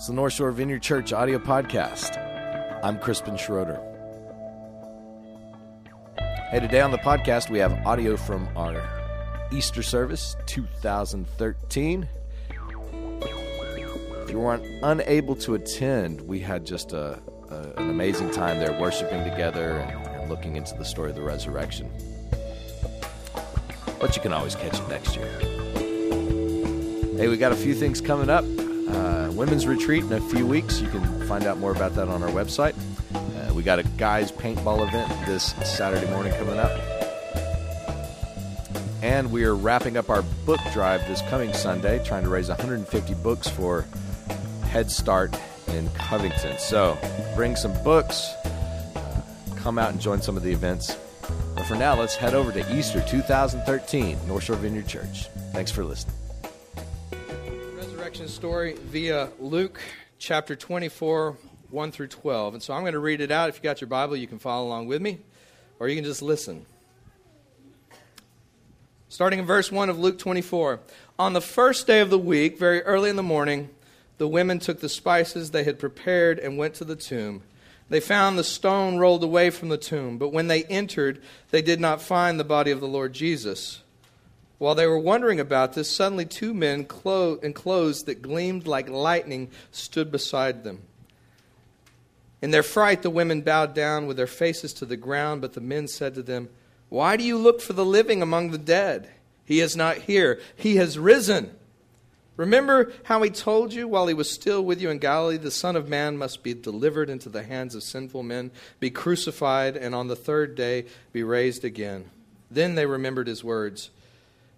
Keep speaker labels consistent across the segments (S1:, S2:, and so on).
S1: It's the North Shore Vineyard Church audio podcast. I'm Crispin Schroeder. Hey, today on the podcast, we have audio from our Easter service 2013. If you weren't unable to attend, we had just a, a, an amazing time there worshiping together and, and looking into the story of the resurrection. But you can always catch it next year. Hey, we got a few things coming up uh, women's retreat in a few weeks. You can find out more about that on our website. Uh, we got a guys paintball event this Saturday morning coming up. And we are wrapping up our book drive this coming Sunday, trying to raise 150 books for Head Start in Covington. So bring some books, uh, come out and join some of the events. But for now, let's head over to Easter 2013, North Shore Vineyard Church. Thanks for listening
S2: story via Luke chapter 24, 1 through 12. And so I'm going to read it out. If you got your Bible, you can follow along with me, or you can just listen. Starting in verse 1 of Luke 24. On the first day of the week, very early in the morning, the women took the spices they had prepared and went to the tomb. They found the stone rolled away from the tomb, but when they entered, they did not find the body of the Lord Jesus. While they were wondering about this, suddenly two men in clothes that gleamed like lightning stood beside them. In their fright, the women bowed down with their faces to the ground, but the men said to them, Why do you look for the living among the dead? He is not here, he has risen. Remember how he told you while he was still with you in Galilee, the Son of Man must be delivered into the hands of sinful men, be crucified, and on the third day be raised again. Then they remembered his words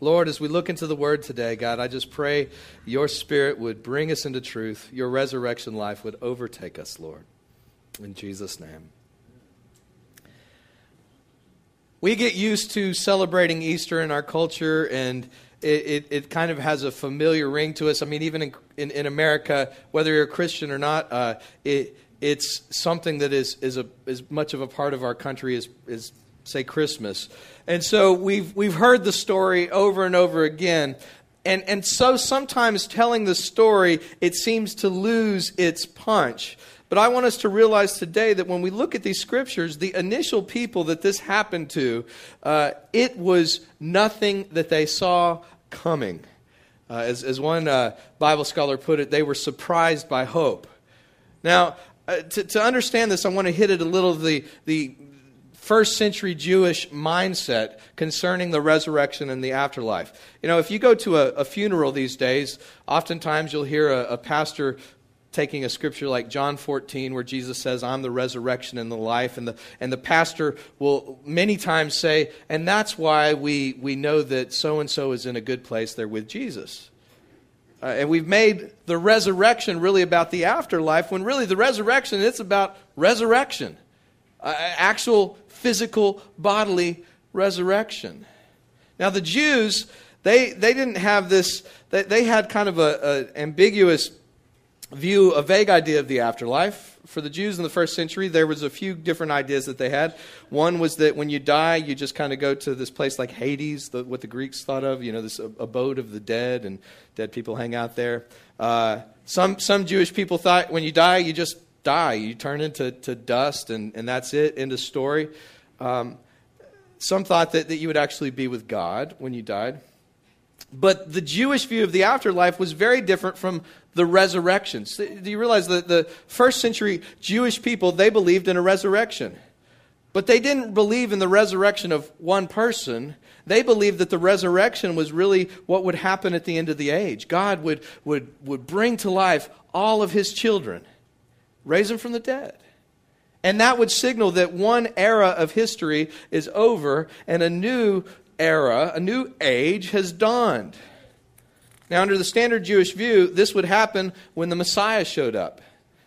S2: Lord, as we look into the word today, God, I just pray your spirit would bring us into truth. Your resurrection life would overtake us, Lord. In Jesus' name. We get used to celebrating Easter in our culture, and it, it, it, kind of has a familiar ring to us. I mean, even in, in, in America, whether you're a Christian or not, uh, it, it's something that is, is a, as much of a part of our country as, as say Christmas. And so we've, we've heard the story over and over again. And, and so sometimes telling the story, it seems to lose its punch. But I want us to realize today that when we look at these scriptures, the initial people that this happened to, uh, it was nothing that they saw coming. Uh, as, as one uh, Bible scholar put it, they were surprised by hope. Now, uh, to, to understand this, I want to hit it a little the, the first century Jewish mindset concerning the resurrection and the afterlife. You know, if you go to a, a funeral these days, oftentimes you'll hear a, a pastor taking a scripture like John 14, where Jesus says, I'm the resurrection and the life. And the, and the pastor will many times say, and that's why we, we know that so and so is in a good place. They're with Jesus. Uh, and we've made the resurrection really about the afterlife, when really the resurrection, it's about resurrection. Uh, actual physical bodily resurrection. Now, the Jews, they, they didn't have this, they, they had kind of an ambiguous view, a vague idea of the afterlife. For the Jews in the first century, there was a few different ideas that they had. One was that when you die, you just kind of go to this place like Hades, the, what the Greeks thought of, you know, this abode of the dead, and dead people hang out there. Uh, some, some Jewish people thought when you die, you just die. You turn into to dust, and, and that's it, end of story. Um, some thought that, that you would actually be with God when you died. But the Jewish view of the afterlife was very different from the resurrection. Do you realize that the first century Jewish people, they believed in a resurrection. But they didn't believe in the resurrection of one person. They believed that the resurrection was really what would happen at the end of the age. God would, would, would bring to life all of his children raise them from the dead. And that would signal that one era of history is over and a new era, a new age has dawned. Now, under the standard Jewish view, this would happen when the Messiah showed up.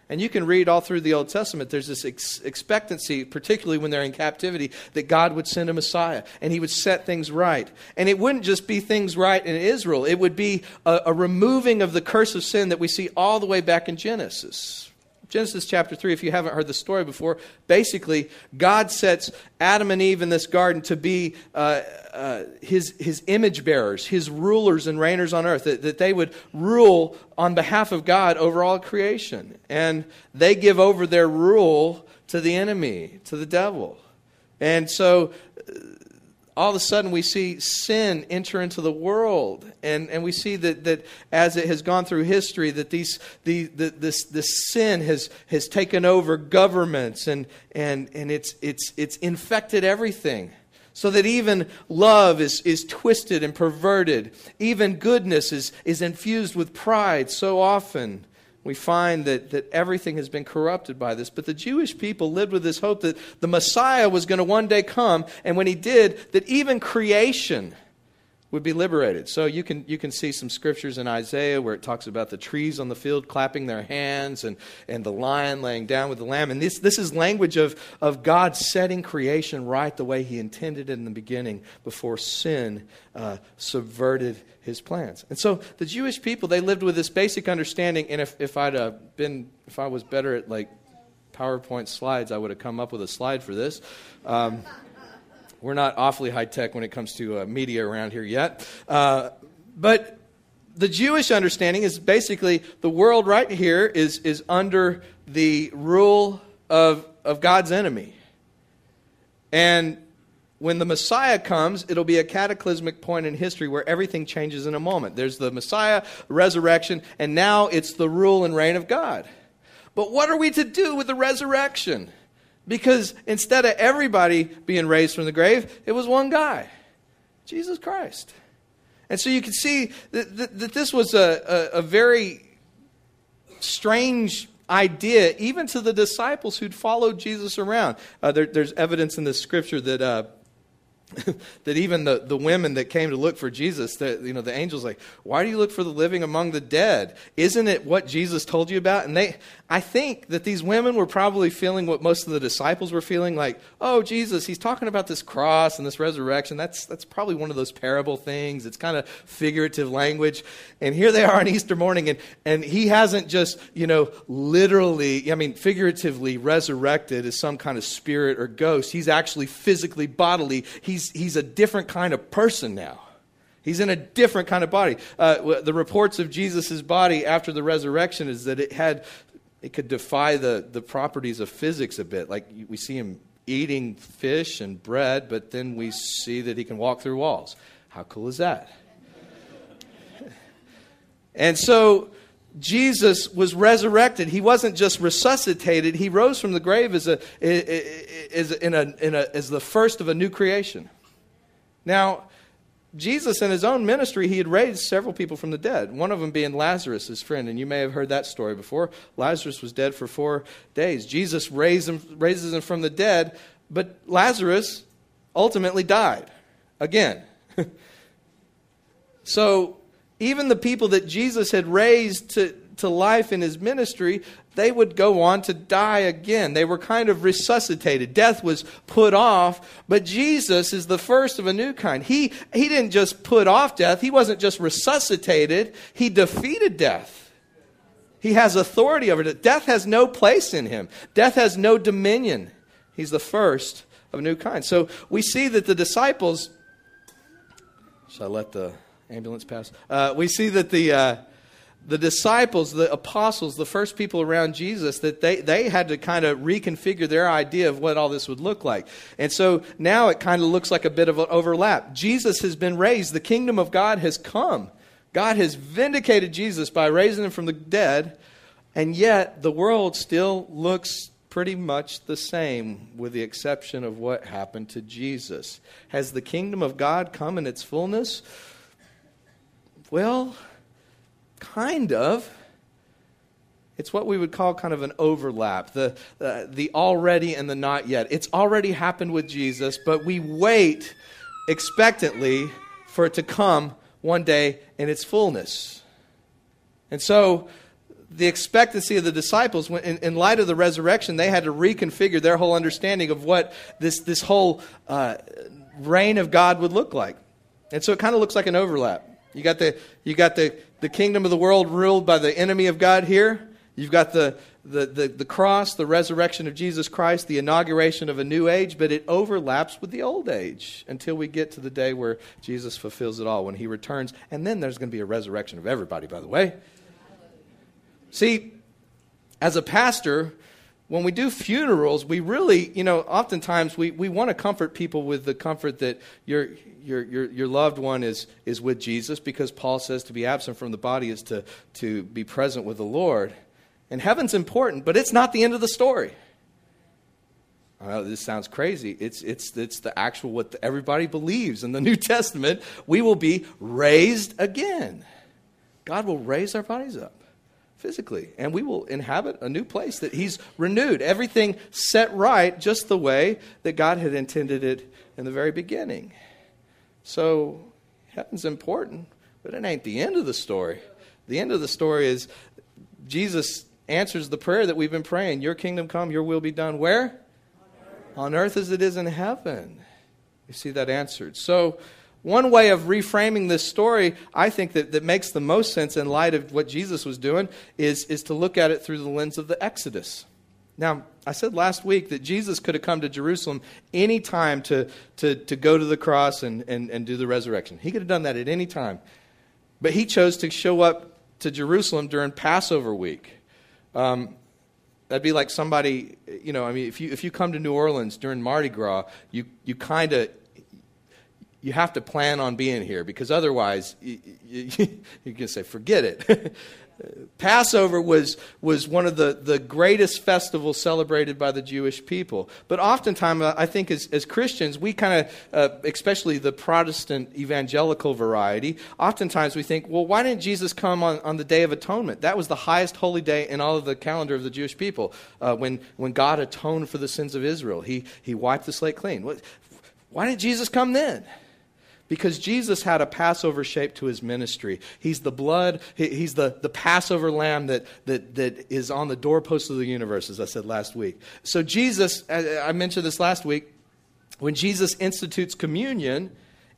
S2: And you can read all through the Old Testament, there's this ex- expectancy, particularly when they're in captivity, that God would send a Messiah and he would set things right. And it wouldn't just be things right in Israel, it would be a, a removing of the curse of sin that we see all the way back in Genesis. Genesis chapter 3, if you haven't heard the story before, basically, God sets Adam and Eve in this garden to be uh, uh, his, his image bearers, his rulers and reigners on earth, that, that they would rule on behalf of God over all creation. And they give over their rule to the enemy, to the devil. And so all of a sudden we see sin enter into the world. And, and we see that, that as it has gone through history that these, the, the, this, this sin has, has taken over governments and, and, and it's, it's, it's infected everything. So that even love is, is twisted and perverted. Even goodness is, is infused with pride so often we find that, that everything has been corrupted by this. But the Jewish people lived with this hope that the Messiah was going to one day come, and when he did, that even creation would be liberated. So you can, you can see some scriptures in Isaiah where it talks about the trees on the field clapping their hands and, and the lion laying down with the lamb. And this, this is language of, of God setting creation right the way he intended it in the beginning before sin uh, subverted his plans. And so the Jewish people, they lived with this basic understanding. And if, if I'd uh, been, if I was better at like PowerPoint slides, I would have come up with a slide for this. Um, we're not awfully high tech when it comes to uh, media around here yet. Uh, but the Jewish understanding is basically the world right here is, is under the rule of, of God's enemy. And when the Messiah comes, it'll be a cataclysmic point in history where everything changes in a moment. There's the Messiah, resurrection, and now it's the rule and reign of God. But what are we to do with the resurrection? Because instead of everybody being raised from the grave, it was one guy Jesus Christ. And so you can see that, that, that this was a, a, a, very strange idea, even to the disciples who'd followed Jesus around. Uh, there, there's evidence in the scripture that. Uh, that even the, the women that came to look for Jesus, that you know, the angel's like, why do you look for the living among the dead? Isn't it what Jesus told you about? And they, I think that these women were probably feeling what most of the disciples were feeling like, oh, Jesus, he's talking about this cross and this resurrection. That's, that's probably one of those parable things. It's kind of figurative language. And here they are on Easter morning, and, and he hasn't just, you know, literally, I mean, figuratively resurrected as some kind of spirit or ghost. He's actually physically, bodily, he's, he's a different kind of person now. He's in a different kind of body. Uh, the reports of Jesus' body after the resurrection is that it had it could defy the, the properties of physics a bit. Like we see him eating fish and bread, but then we see that he can walk through walls. How cool is that? and so Jesus was resurrected. He wasn't just resuscitated, he rose from the grave as, a, as, in a, in a, as the first of a new creation. Now, Jesus, in his own ministry, he had raised several people from the dead, one of them being Lazarus, his friend. And you may have heard that story before. Lazarus was dead for four days. Jesus raised him, raises him from the dead, but Lazarus ultimately died again. so even the people that Jesus had raised to, to life in his ministry, they would go on to die again. They were kind of resuscitated. Death was put off, but Jesus is the first of a new kind. He, he didn't just put off death, he wasn't just resuscitated, he defeated death. He has authority over it. Death has no place in him, death has no dominion. He's the first of a new kind. So we see that the disciples. Should I let the ambulance pass? Uh, we see that the. Uh, the disciples, the apostles, the first people around Jesus, that they, they had to kind of reconfigure their idea of what all this would look like. And so now it kind of looks like a bit of an overlap. Jesus has been raised, the kingdom of God has come. God has vindicated Jesus by raising him from the dead, and yet the world still looks pretty much the same, with the exception of what happened to Jesus. Has the kingdom of God come in its fullness? Well, Kind of. It's what we would call kind of an overlap, the, uh, the already and the not yet. It's already happened with Jesus, but we wait expectantly for it to come one day in its fullness. And so, the expectancy of the disciples, in, in light of the resurrection, they had to reconfigure their whole understanding of what this, this whole uh, reign of God would look like. And so it kind of looks like an overlap. You got the, you got the, the kingdom of the world ruled by the enemy of God here. You've got the, the, the, the cross, the resurrection of Jesus Christ, the inauguration of a new age, but it overlaps with the old age until we get to the day where Jesus fulfills it all when he returns. And then there's going to be a resurrection of everybody, by the way. See, as a pastor, when we do funerals, we really, you know, oftentimes we, we want to comfort people with the comfort that your, your, your, your loved one is, is with Jesus because Paul says to be absent from the body is to, to be present with the Lord. And heaven's important, but it's not the end of the story. Well, this sounds crazy. It's, it's, it's the actual what everybody believes in the New Testament. We will be raised again. God will raise our bodies up physically, and we will inhabit a new place that He's renewed. Everything set right just the way that God had intended it in the very beginning. So, heaven's important, but it ain't the end of the story. The end of the story is Jesus answers the prayer that we've been praying Your kingdom come, your will be done. Where? On earth, On earth as it is in heaven. You see that answered. So, one way of reframing this story, I think, that, that makes the most sense in light of what Jesus was doing is, is to look at it through the lens of the Exodus. Now, I said last week that Jesus could have come to Jerusalem any time to, to, to go to the cross and, and, and do the resurrection. He could have done that at any time. But he chose to show up to Jerusalem during Passover week. Um, that'd be like somebody, you know, I mean, if you, if you come to New Orleans during Mardi Gras, you, you kind of, you have to plan on being here because otherwise you, can say, forget it. Passover was, was one of the, the greatest festivals celebrated by the Jewish people. But oftentimes, I think as, as Christians, we kind of, uh, especially the Protestant evangelical variety, oftentimes we think, well, why didn't Jesus come on, on the Day of Atonement? That was the highest holy day in all of the calendar of the Jewish people uh, when, when God atoned for the sins of Israel. He, he wiped the slate clean. Why didn't Jesus come then? Because Jesus had a Passover shape to his ministry. He's the blood, he's the, the Passover lamb that, that, that is on the doorpost of the universe, as I said last week. So, Jesus, I mentioned this last week, when Jesus institutes communion,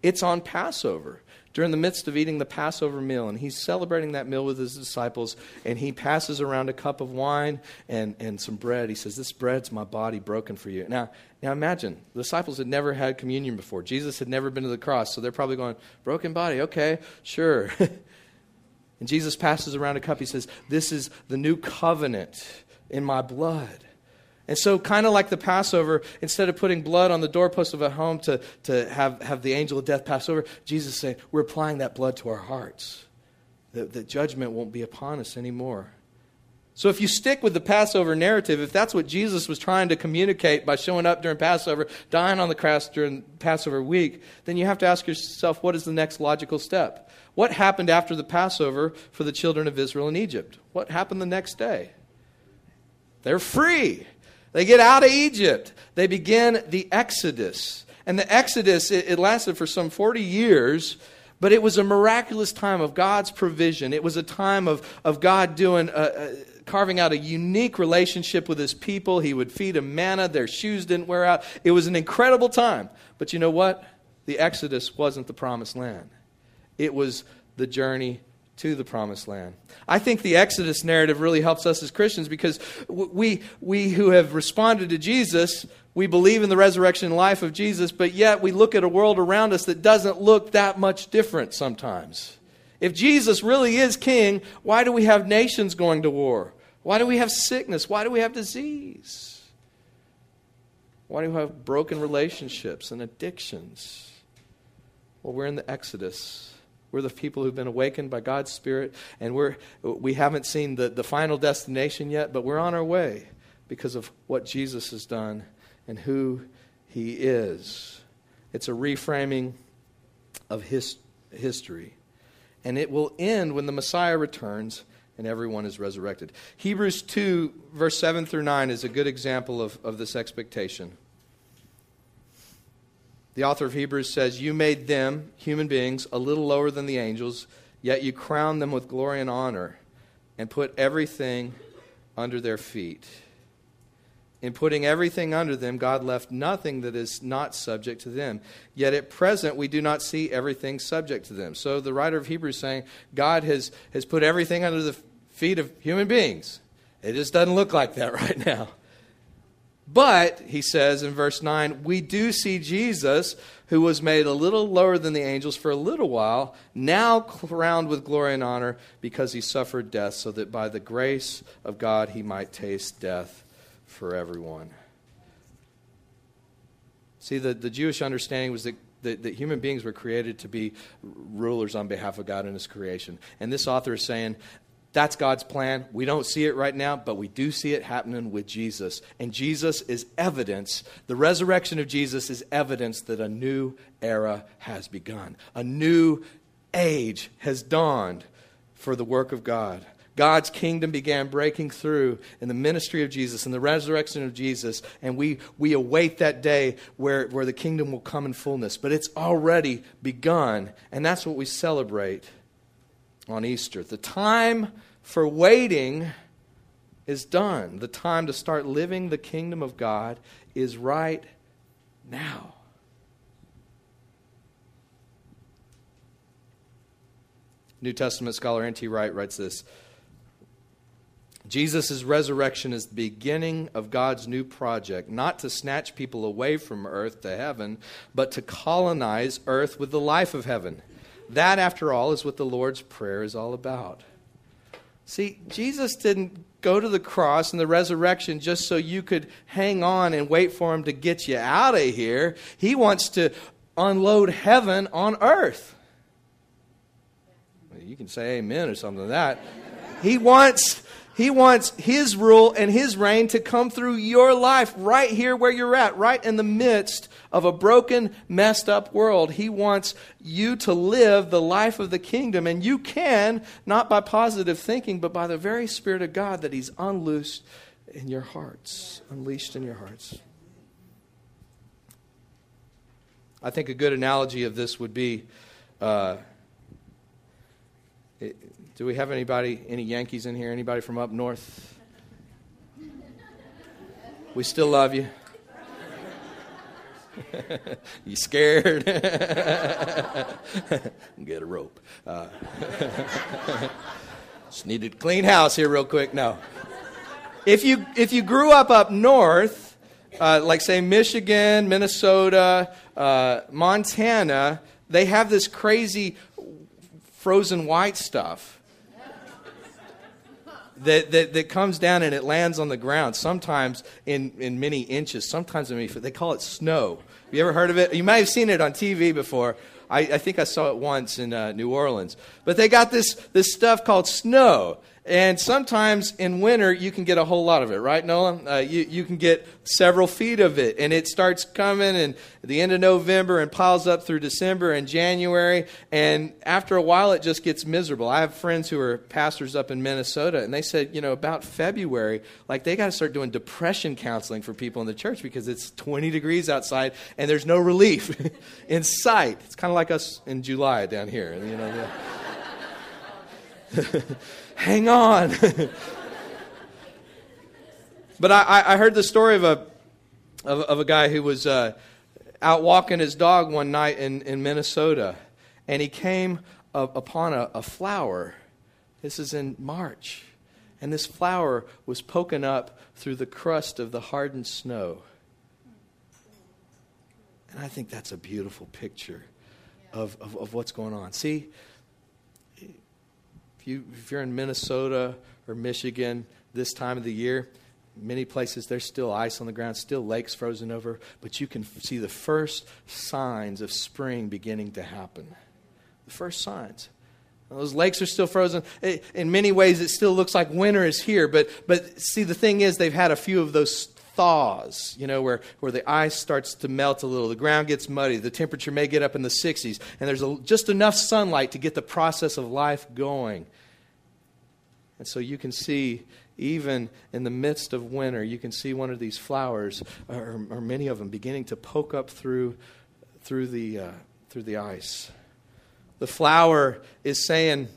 S2: it's on Passover during the midst of eating the Passover meal. And he's celebrating that meal with his disciples. And he passes around a cup of wine and, and some bread. He says, This bread's my body broken for you. Now, now imagine, the disciples had never had communion before. Jesus had never been to the cross. So they're probably going, Broken body, okay, sure. and Jesus passes around a cup. He says, This is the new covenant in my blood. And so, kind of like the Passover, instead of putting blood on the doorpost of a home to, to have, have the angel of death pass over, Jesus is saying, We're applying that blood to our hearts. That, that judgment won't be upon us anymore. So, if you stick with the Passover narrative, if that's what Jesus was trying to communicate by showing up during Passover, dying on the cross during Passover week, then you have to ask yourself, what is the next logical step? What happened after the Passover for the children of Israel in Egypt? What happened the next day? They're free. They get out of Egypt. They begin the Exodus. And the Exodus, it, it, lasted for some 40 years, but it was a miraculous time of God's provision. It was a time of, of God doing, a, a, carving out a unique relationship with his people. He would feed them manna, their shoes didn't wear out. It was an incredible time. But you know what? The Exodus wasn't the promised land, it was the journey to the promised land. I think the Exodus narrative really helps us as Christians because we, we who have responded to Jesus, we believe in the resurrection life of Jesus, but yet we look at a world around us that doesn't look that much different sometimes. If Jesus really is king, why do we have nations going to war? Why do we have sickness? Why do we have disease? Why do we have broken relationships and addictions? Well, we're in the Exodus. We're the people who've been awakened by God's Spirit, and we're, we haven't seen the, the final destination yet, but we're on our way because of what Jesus has done and who he is. It's a reframing of his, history. And it will end when the Messiah returns and everyone is resurrected. Hebrews 2, verse 7 through 9, is a good example of, of this expectation. The author of Hebrews says, You made them, human beings, a little lower than the angels, yet you crowned them with glory and honor and put everything under their feet. In putting everything under them, God left nothing that is not subject to them. Yet at present, we do not see everything subject to them. So the writer of Hebrews saying God has, has put everything under the feet of human beings. It just doesn't look like that right now. But, he says in verse 9, we do see Jesus, who was made a little lower than the angels for a little while, now crowned with glory and honor because he suffered death, so that by the grace of God he might taste death for everyone. See, the, the Jewish understanding was that, that, that human beings were created to be rulers on behalf of God in his creation. And this author is saying that's God's plan. We don't see it right now, but we do see it happening with Jesus. And Jesus is evidence, the resurrection of Jesus is evidence that a new era has begun. A new age has dawned for the work of God. God's kingdom began breaking through in the ministry of Jesus and the resurrection of Jesus, and we, we await that day where, where the kingdom will come in fullness. But it's already begun, and that's what we celebrate on Easter. The time for waiting is done. The time to start living the kingdom of God is right now. New Testament scholar N.T. Wright writes this Jesus' resurrection is the beginning of God's new project, not to snatch people away from earth to heaven, but to colonize earth with the life of heaven. That, after all, is what the Lord's Prayer is all about. See, Jesus didn't go to the cross and the resurrection just so you could hang on and wait for him to get you out of here. He wants to unload heaven on earth. You can say amen or something to that. He wants he wants His rule and His reign to come through your life right here where you're at, right in the midst of a broken, messed up world. He wants you to live the life of the kingdom. And you can, not by positive thinking, but by the very Spirit of God that He's unloosed in your hearts, unleashed in your hearts. I think a good analogy of this would be. Uh, it, do we have anybody, any Yankees in here? Anybody from up north? We still love you. you scared? Get a rope. Uh, just needed to clean house here real quick. No. If you if you grew up up north, uh, like say Michigan, Minnesota, uh, Montana, they have this crazy frozen white stuff that, that, that comes down and it lands on the ground, sometimes in, in many inches, sometimes in many They call it snow. Have you ever heard of it? You might have seen it on TV before. I, I think I saw it once in uh, New Orleans. But they got this, this stuff called snow. And sometimes in winter, you can get a whole lot of it, right, Nolan? Uh, you, you can get several feet of it. And it starts coming in the end of November and piles up through December and January. And after a while, it just gets miserable. I have friends who are pastors up in Minnesota, and they said, you know, about February, like they got to start doing depression counseling for people in the church because it's 20 degrees outside and there's no relief in sight. It's kind of like us in July down here, you know. hang on. but I, I, heard the story of a, of, of a guy who was uh, out walking his dog one night in, in Minnesota, and he came upon a, a flower. This is in March. And this flower was poking up through the crust of the hardened snow. And I think that's a beautiful picture of, of, of what's going on. See, if, you, if you're in Minnesota or Michigan this time of the year, many places there's still ice on the ground, still lakes frozen over, but you can see the first signs of spring beginning to happen. The first signs. Those lakes are still frozen. In many ways, it still looks like winter is here. But, but see, the thing is, they've had a few of those thaws, you know, where, where the ice starts to melt a little, the ground gets muddy, the temperature may get up in the 60s, and there's a, just enough sunlight to get the process of life going. And so you can see, even in the midst of winter, you can see one of these flowers, or, or many of them, beginning to poke up through, through the, uh, through the ice. The flower is saying,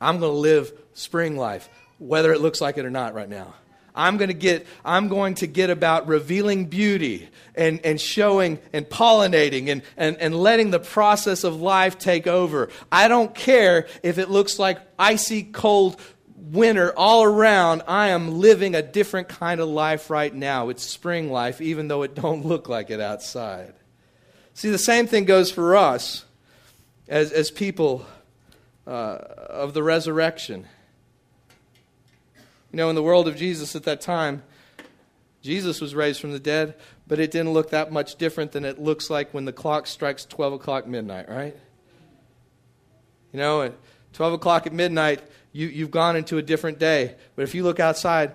S2: I'm going to live spring life, whether it looks like it or not right now. I'm going to get, I'm going to get about revealing beauty and, and showing and pollinating and, and, and letting the process of life take over. I don't care if it looks like icy cold winter all around. I am living a different kind of life right now. It's spring life, even though it don't look like it outside. See, the same thing goes for us as, as people uh, of the resurrection. You know, in the world of Jesus at that time, Jesus was raised from the dead, but it didn't look that much different than it looks like when the clock strikes 12 o'clock midnight, right? You know, at 12 o'clock at midnight, you, you've gone into a different day. But if you look outside,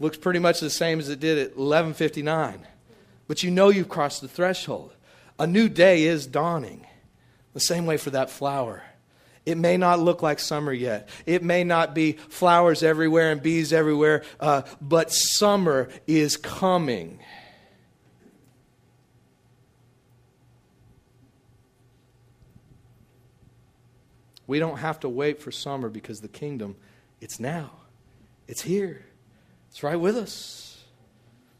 S2: looks pretty much the same as it did at 11:59. But you know you've crossed the threshold. A new day is dawning. The same way for that flower. It may not look like summer yet. It may not be flowers everywhere and bees everywhere, uh, but summer is coming. We don't have to wait for summer because the kingdom, it's now. It's here. It's right with us.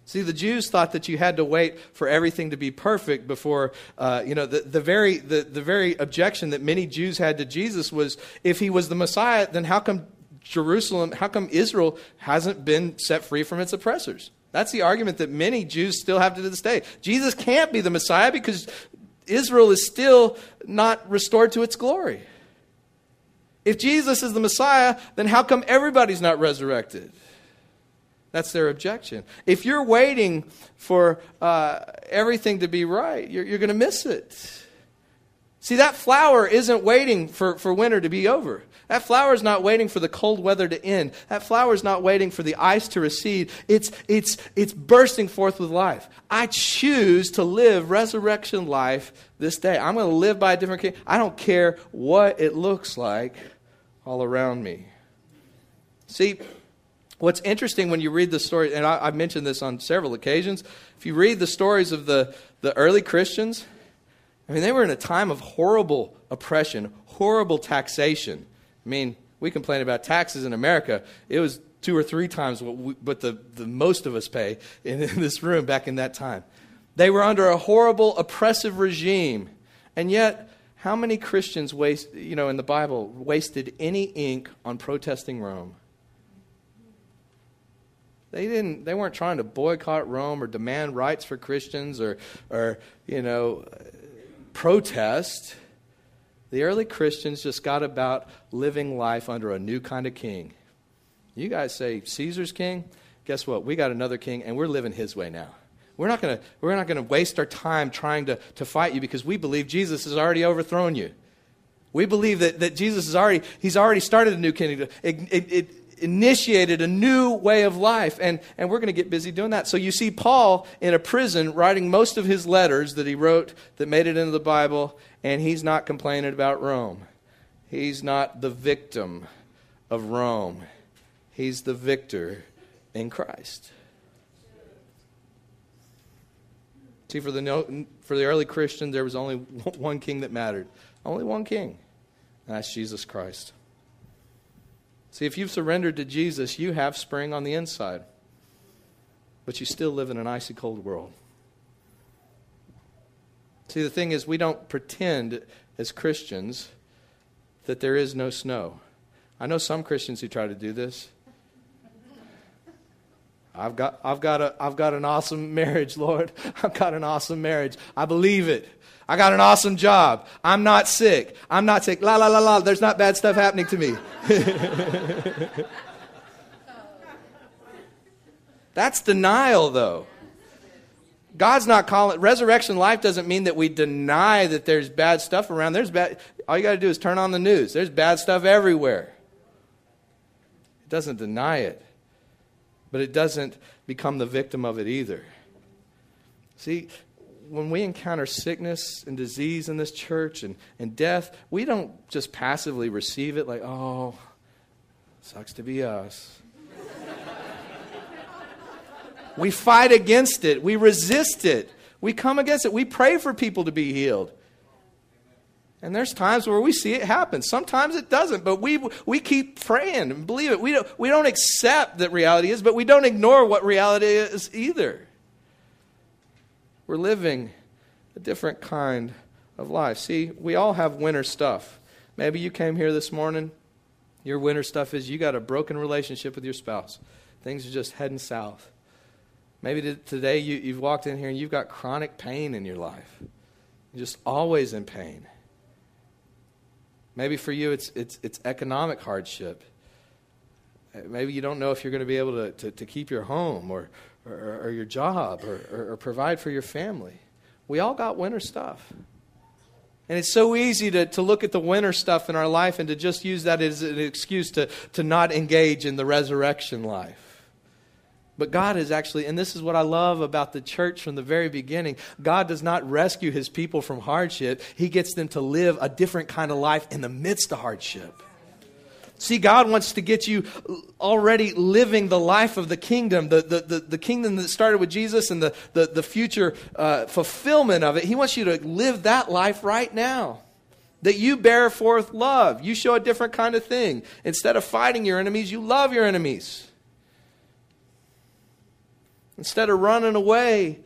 S2: See, the Jews thought that you had to wait for everything to be perfect before, uh, you know, the, the, very, the, the very objection that many Jews had to Jesus was if he was the Messiah, then how come Jerusalem, how come Israel hasn't been set free from its oppressors? That's the argument that many Jews still have to this day. Jesus can't be the Messiah because Israel is still not restored to its glory. If Jesus is the Messiah, then how come everybody's not resurrected? That's their objection. If you're waiting for uh, everything to be right, you're, you're going to miss it. See, that flower isn't waiting for, for winter to be over. That flower is not waiting for the cold weather to end. That flower is not waiting for the ice to recede. It's, it's, it's bursting forth with life. I choose to live resurrection life this day. I'm going to live by a different king. I don't care what it looks like all around me. See, What's interesting when you read the story, and I, have mentioned this on several occasions, if you read the stories of the, the early Christians, I mean, they were in a time of horrible oppression, horrible taxation. I mean, we complain about taxes in America. It was two or three times what, we, what the, the most of us pay in, in this room back in that time. They were under a horrible, oppressive regime. And yet, how many Christians waste, you know, in the Bible wasted any ink on protesting Rome? They didn't they weren't trying to boycott Rome or demand rights for Christians or or you know protest. The early Christians just got about living life under a new kind of king. You guys say Caesar's king? Guess what? We got another king and we're living his way now. We're not to we're not to waste our time trying to, to fight you because we believe Jesus has already overthrown you. We believe that, that Jesus has already he's already started a new kingdom. It, it, it, initiated a new way of life. And, and we're going to get busy doing that. So you see Paul in a prison writing most of his letters that he wrote that made it into the Bible, and he's not complaining about Rome. He's not the victim of Rome, he's the victor in Christ. See, for the, for the early Christians, there was only one king that mattered. Only one king. And that's Jesus Christ. See, if you've surrendered to Jesus, you have spring on the inside, but you still live in an icy cold world. See, the thing is, we don't pretend as Christians that there is no snow. I know some Christians who try to do this. I've got, I've, got a, I've got an awesome marriage, Lord. I've got an awesome marriage. I believe it. I got an awesome job. I'm not sick. I'm not sick. La, la, la, la. There's not bad stuff happening to me. That's denial, though. God's not calling resurrection life doesn't mean that we deny that there's bad stuff around. There's bad all you got to do is turn on the news. There's bad stuff everywhere. It doesn't deny it. But it doesn't become the victim of it either. See, when we encounter sickness and disease in this church and, and death, we don't just passively receive it like, oh, sucks to be us. we fight against it, we resist it. We come against it. We pray for people to be healed. And there's times where we see it happen. Sometimes it doesn't, but we, we keep praying and believe it. We don't, we don't accept that reality is, but we don't ignore what reality is either. We're living a different kind of life. See, we all have winter stuff. Maybe you came here this morning, your winter stuff is you got a broken relationship with your spouse. Things are just heading south. Maybe today you, you've walked in here and you've got chronic pain in your life. You're just always in pain. Maybe for you, it's, it's, it's economic hardship. Maybe you don't know if you're going to be able to, to, to keep your home or, or, or your job or, or, or provide for your family. We all got winter stuff. And it's so easy to, to look at the winter stuff in our life and to just use that as an excuse to, to not engage in the resurrection life. But God is actually, and this is what I love about the church from the very beginning God does not rescue his people from hardship, he gets them to live a different kind of life in the midst of hardship. See, God wants to get you already living the life of the kingdom, the, the, the, the kingdom that started with Jesus and the, the, the future uh, fulfillment of it. He wants you to live that life right now. That you bear forth love. You show a different kind of thing. Instead of fighting your enemies, you love your enemies. Instead of running away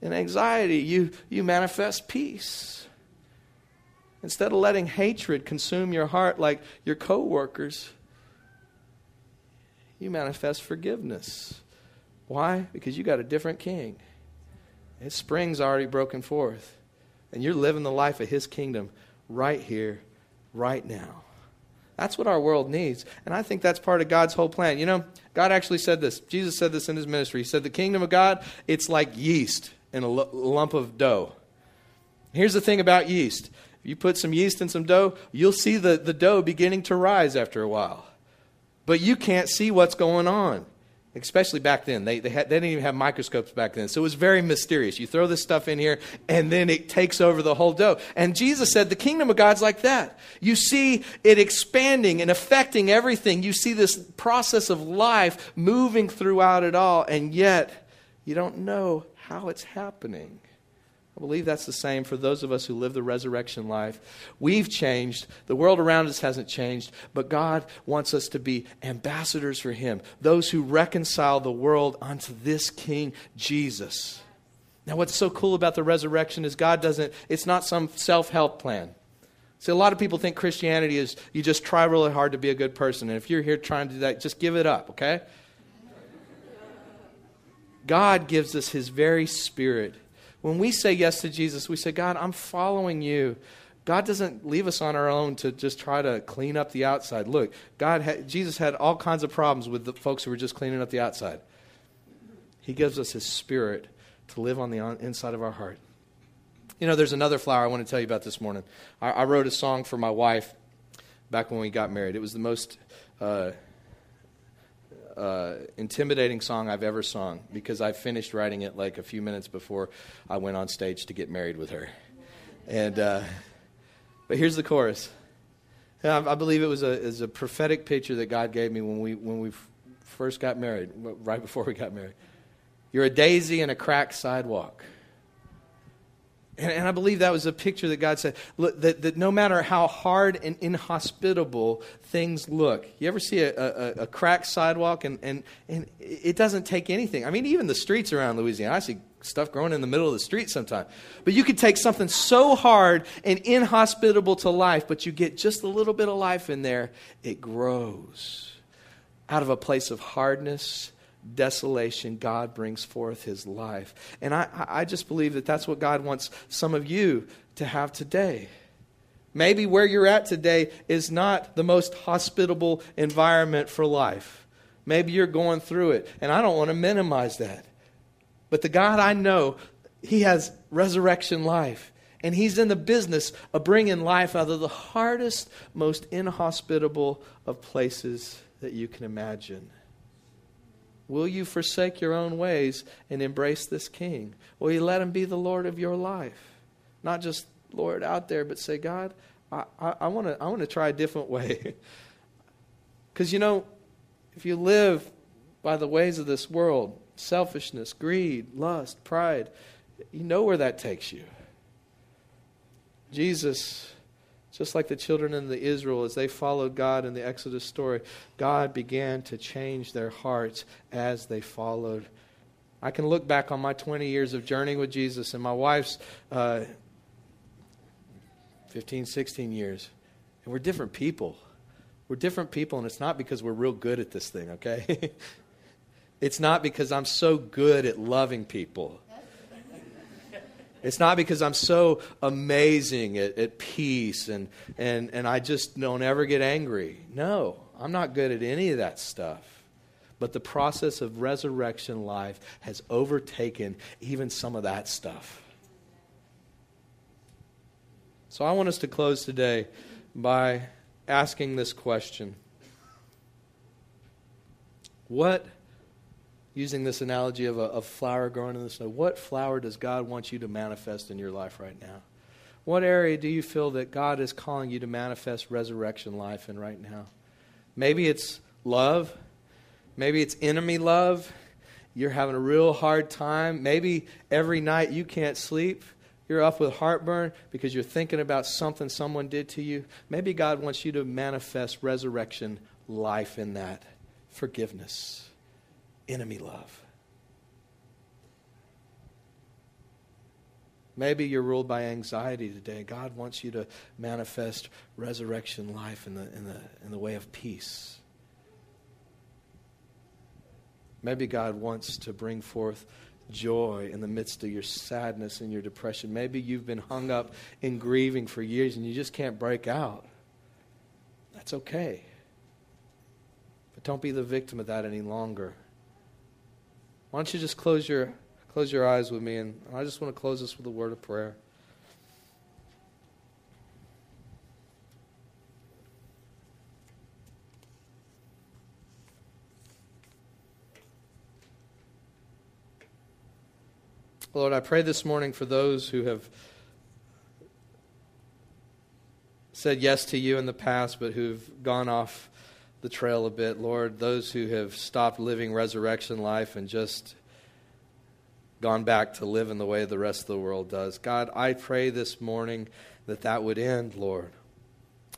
S2: in anxiety, you, you manifest peace. Instead of letting hatred consume your heart like your coworkers, you manifest forgiveness. Why? Because you got a different king. His spring's already broken forth. And you're living the life of his kingdom right here, right now. That's what our world needs. And I think that's part of God's whole plan. You know, God actually said this. Jesus said this in his ministry. He said, The kingdom of God, it's like yeast in a l- lump of dough. Here's the thing about yeast you put some yeast in some dough, you'll see the, the dough beginning to rise after a while. But you can't see what's going on especially back then. They, they, had, they, didn't even have microscopes back then. So it was very mysterious. You throw this stuff in here, and then it takes over the whole dough. And Jesus said, The kingdom of God's like that. You see it expanding and affecting everything. You see this process of life moving throughout it all, and yet you don't know how it's happening. I believe that's the same for those of us who live the resurrection life. We've changed. The world around us hasn't changed, but God wants us to be ambassadors for Him, those who reconcile the world unto this King Jesus. Now, what's so cool about the resurrection is God doesn't, it's not some self help plan. See, a lot of people think Christianity is you just try really hard to be a good person. And if you're here trying to do that, just give it up, okay? God gives us His very Spirit when we say yes to Jesus, we say, God, I'm following you. God doesn't leave us on our own to just try to clean up the outside. Look, God, had, Jesus had all kinds of problems with the folks who were just cleaning up the outside. He gives us His Spirit to live on the inside of our heart. You know, there's another flower I want to tell you about this morning. I, I wrote a song for my wife back when we got married. It was the most uh, uh, intimidating song I've ever sung because I finished writing it like a few minutes before I went on stage to get married with her. And uh, but here's the chorus. I, I believe it was a, a prophetic picture that God gave me when we when we first got married, right before we got married. You're a daisy in a cracked sidewalk. And, and, I believe that was a picture that God said look, that, that no matter how hard and inhospitable things look, you ever see a, a, a cracked sidewalk and, and, and it doesn't take anything. I mean, even the streets around Louisiana, I see stuff growing in the middle of the street sometimes. But you could take something so hard and inhospitable to life, but you get just a little bit of life in there, it grows out of a place of hardness desolation, God brings forth his life. And I, I just believe that that's what God wants some of you to have today. Maybe where you're at today is not the most hospitable environment for life. Maybe you're going through it, and I don't want to minimize that. But the God I know, He has resurrection life, and He's in the business of bringing life out of the hardest, most inhospitable of places that you can imagine. Will you forsake your own ways and embrace this king? Will you let him be the Lord of your life? Not just Lord out there, but say, God, I, I, I want to I wanna try a different way. Because, you know, if you live by the ways of this world, selfishness, greed, lust, pride, you know where that takes you. Jesus, just like the children in the Israel, as they followed God in the Exodus story, God began to change their hearts as they followed. I can look back on my 20 years of journeying with Jesus and my wife's uh, 15, 16 years, and we're different people. We're different people, and it's not because we're real good at this thing, okay? it's not because I'm so good at loving people. It's not because I'm so amazing at, at peace and, and, and I just don't ever get angry. No, I'm not good at any of that stuff. But the process of resurrection life has overtaken even some of that stuff. So I want us to close today by asking this question What using this analogy of a of flower growing in the snow, what flower does God want you to manifest in your life right now? What area do you feel that God is calling you to manifest resurrection life in right now? Maybe it's love. Maybe it's enemy love. You're having a real hard time. Maybe every night you can't sleep. You're up with heartburn because you're thinking about something someone did to you. Maybe God wants you to manifest resurrection life in that forgiveness enemy love. Maybe you're ruled by anxiety today. God wants you to manifest resurrection life in the, in the, in the way of peace. Maybe God wants to bring forth joy in the midst of your sadness and your depression. Maybe you've been hung up in grieving for years and you just can't break out. That's okay. But don't be the victim of that any longer. Why don't you just close your, close your eyes with me? And I just want to close this with a word of prayer. Lord, I pray this morning for those who have said yes to you in the past, but who've gone off the trail a bit, Lord, those who have stopped living resurrection life and just gone back to live in the way the rest of the world does. God, I pray this morning that that would end, Lord.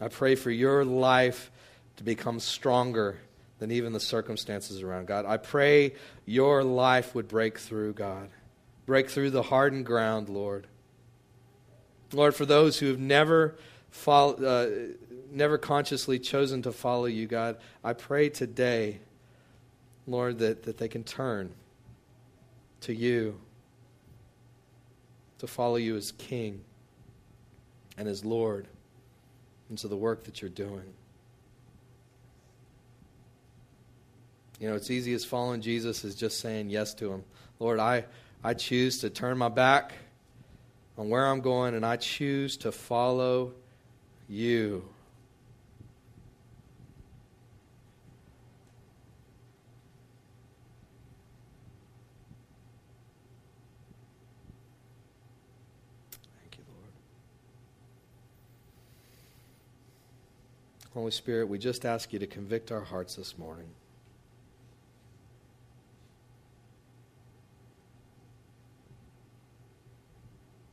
S2: I pray for your life to become stronger than even the circumstances around. God, I pray your life would break through, God. Break through the hardened ground, Lord. Lord, for those who have never followed, uh, never consciously chosen to follow you, God, I pray today, Lord, that, that they can turn to you, to follow you as King and as Lord, into the work that you're doing. You know, it's easy as following Jesus is just saying yes to him. Lord, I, I choose to turn my back on where I'm going and I choose to follow you. Holy Spirit, we just ask you to convict our hearts this morning.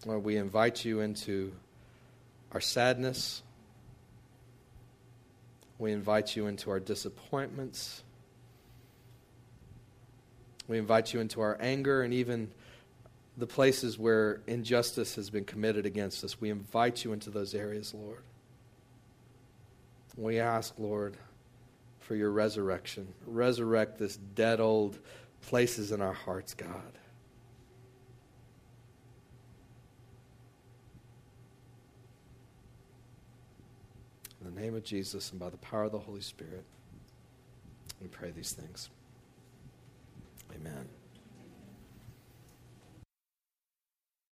S2: Lord, we invite you into our sadness. We invite you into our disappointments. We invite you into our anger and even the places where injustice has been committed against us. We invite you into those areas, Lord. We ask, Lord, for your resurrection. Resurrect this dead old places in our hearts, God. In the name of Jesus and by the power of the Holy Spirit, we pray these things. Amen.